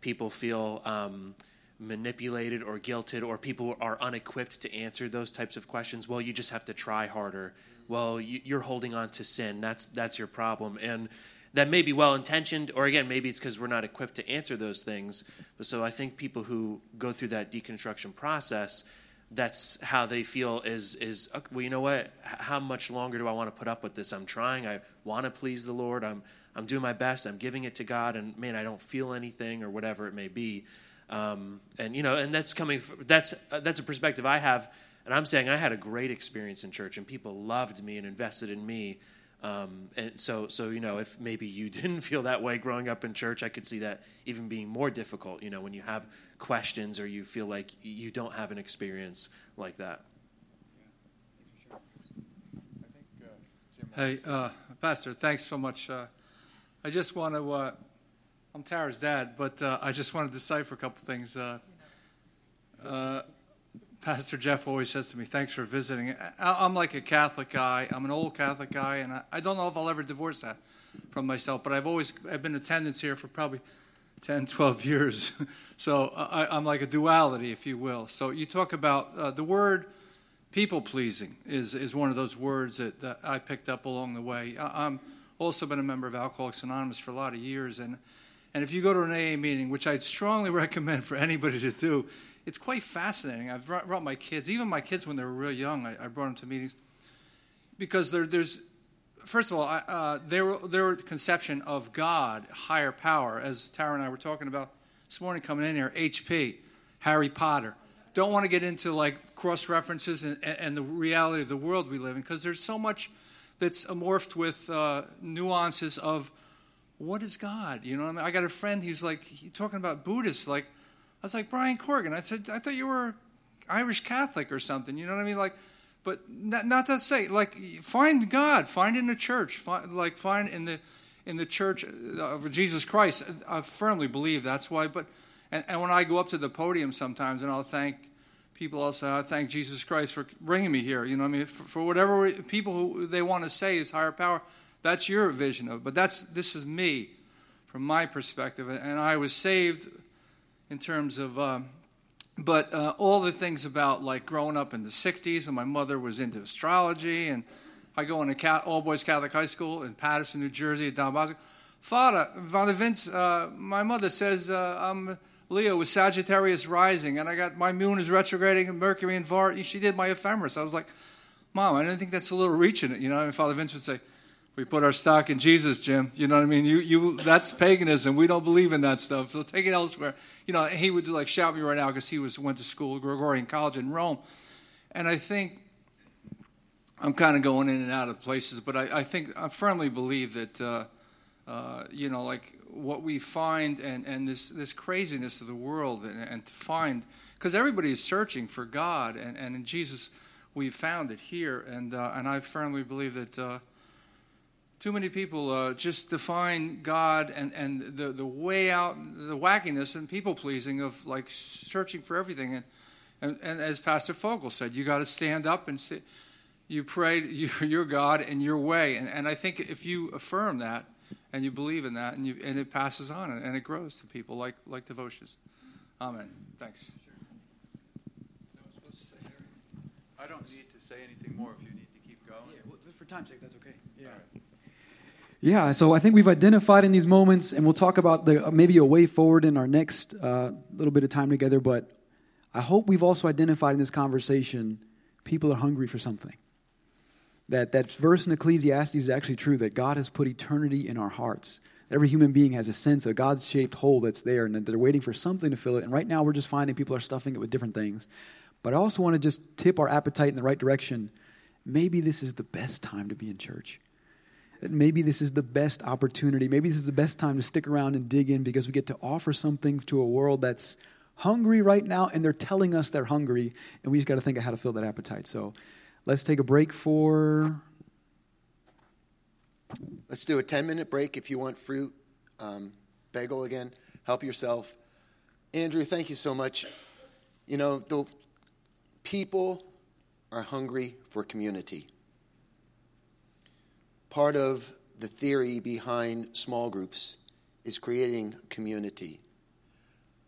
people feel um, manipulated or guilted or people are unequipped to answer those types of questions. Well you just have to try harder. Well you're holding on to sin. That's that's your problem. And that may be well intentioned or again maybe it's because we're not equipped to answer those things. But so i think people who go through that deconstruction process that's how they feel is is well you know what how much longer do i want to put up with this i'm trying i want to please the lord i'm i'm doing my best i'm giving it to god and man i don't feel anything or whatever it may be um, and you know, and that's coming. That's uh, that's a perspective I have, and I'm saying I had a great experience in church, and people loved me and invested in me. Um, and so, so you know, if maybe you didn't feel that way growing up in church, I could see that even being more difficult. You know, when you have questions or you feel like you don't have an experience like that. Hey, uh, Pastor, thanks so much. Uh, I just want to uh, I'm Tara's dad, but uh, I just want to decipher a couple things. Pastor Jeff always says to me, "Thanks for visiting." I, am like a Catholic guy. I'm an old Catholic guy, and I, I, don't know if I'll ever divorce that from myself. But I've always I've been attendance here for probably 10, 12 years, so I, am like a duality, if you will. So you talk about uh, the word people pleasing is is one of those words that, that I picked up along the way. I, I'm also been a member of Alcoholics Anonymous for a lot of years, and and if you go to an AA meeting, which I'd strongly recommend for anybody to do, it's quite fascinating. I've brought, brought my kids, even my kids when they were real young, I, I brought them to meetings because there, there's, first of all, uh, their, their conception of God, higher power, as Tara and I were talking about this morning coming in here, HP, Harry Potter. Don't want to get into like cross references and, and the reality of the world we live in because there's so much that's amorphed with uh, nuances of what is God? You know, what I, mean? I got a friend. He's like talking about Buddhists. Like, I was like Brian Corrigan. I said I thought you were Irish Catholic or something. You know what I mean? Like, but not, not to say like find God, find in the church, find, like find in the in the church of Jesus Christ. I firmly believe that's why. But and, and when I go up to the podium sometimes and I'll thank people, I'll say I thank Jesus Christ for bringing me here. You know, I mean, for, for whatever people who they want to say is higher power. That's your vision of it. But that's this is me from my perspective. And I was saved in terms of, um, but uh, all the things about like growing up in the 60s, and my mother was into astrology, and I go into Cat, all boys Catholic high school in Paterson, New Jersey, at Don Bosco. Father, Father Vince, uh, my mother says uh, I'm Leo with Sagittarius rising, and I got my moon is retrograding, and Mercury and Var. She did my ephemeris. I was like, Mom, I didn't think that's a little reaching it, you know. And Father Vince would say, we put our stock in Jesus, Jim. You know what I mean? You, you, that's paganism. We don't believe in that stuff. So take it elsewhere. You know, he would like shout me right now because he was went to school, Gregorian College in Rome, and I think I'm kind of going in and out of places, but I, I think I firmly believe that uh, uh, you know, like what we find and and this this craziness of the world and, and to find because everybody is searching for God and and in Jesus we've found it here and uh, and I firmly believe that uh, too many people uh, just define God and, and the, the way out, the wackiness and people pleasing of like searching for everything. And, and, and as Pastor Fogel said, you got to stand up and say, you pray your God and your way. And, and I think if you affirm that and you believe in that and, you, and it passes on and, and it grows to people like, like devotions. Amen. Thanks. I don't need to say anything more if you need to keep going. Yeah, well, for time's sake, that's okay. Yeah. Yeah, so I think we've identified in these moments, and we'll talk about the maybe a way forward in our next uh, little bit of time together. But I hope we've also identified in this conversation people are hungry for something. That that verse in Ecclesiastes is actually true. That God has put eternity in our hearts. Every human being has a sense of God's shaped hole that's there, and that they're waiting for something to fill it. And right now, we're just finding people are stuffing it with different things. But I also want to just tip our appetite in the right direction. Maybe this is the best time to be in church that maybe this is the best opportunity. Maybe this is the best time to stick around and dig in because we get to offer something to a world that's hungry right now and they're telling us they're hungry and we just got to think of how to fill that appetite. So let's take a break for. Let's do a 10 minute break if you want fruit. Um, bagel again. Help yourself. Andrew, thank you so much. You know, the people are hungry for community part of the theory behind small groups is creating community.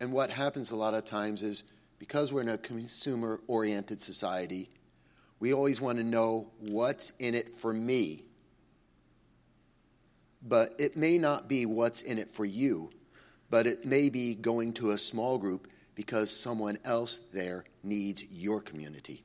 And what happens a lot of times is because we're in a consumer oriented society, we always want to know what's in it for me. But it may not be what's in it for you, but it may be going to a small group because someone else there needs your community.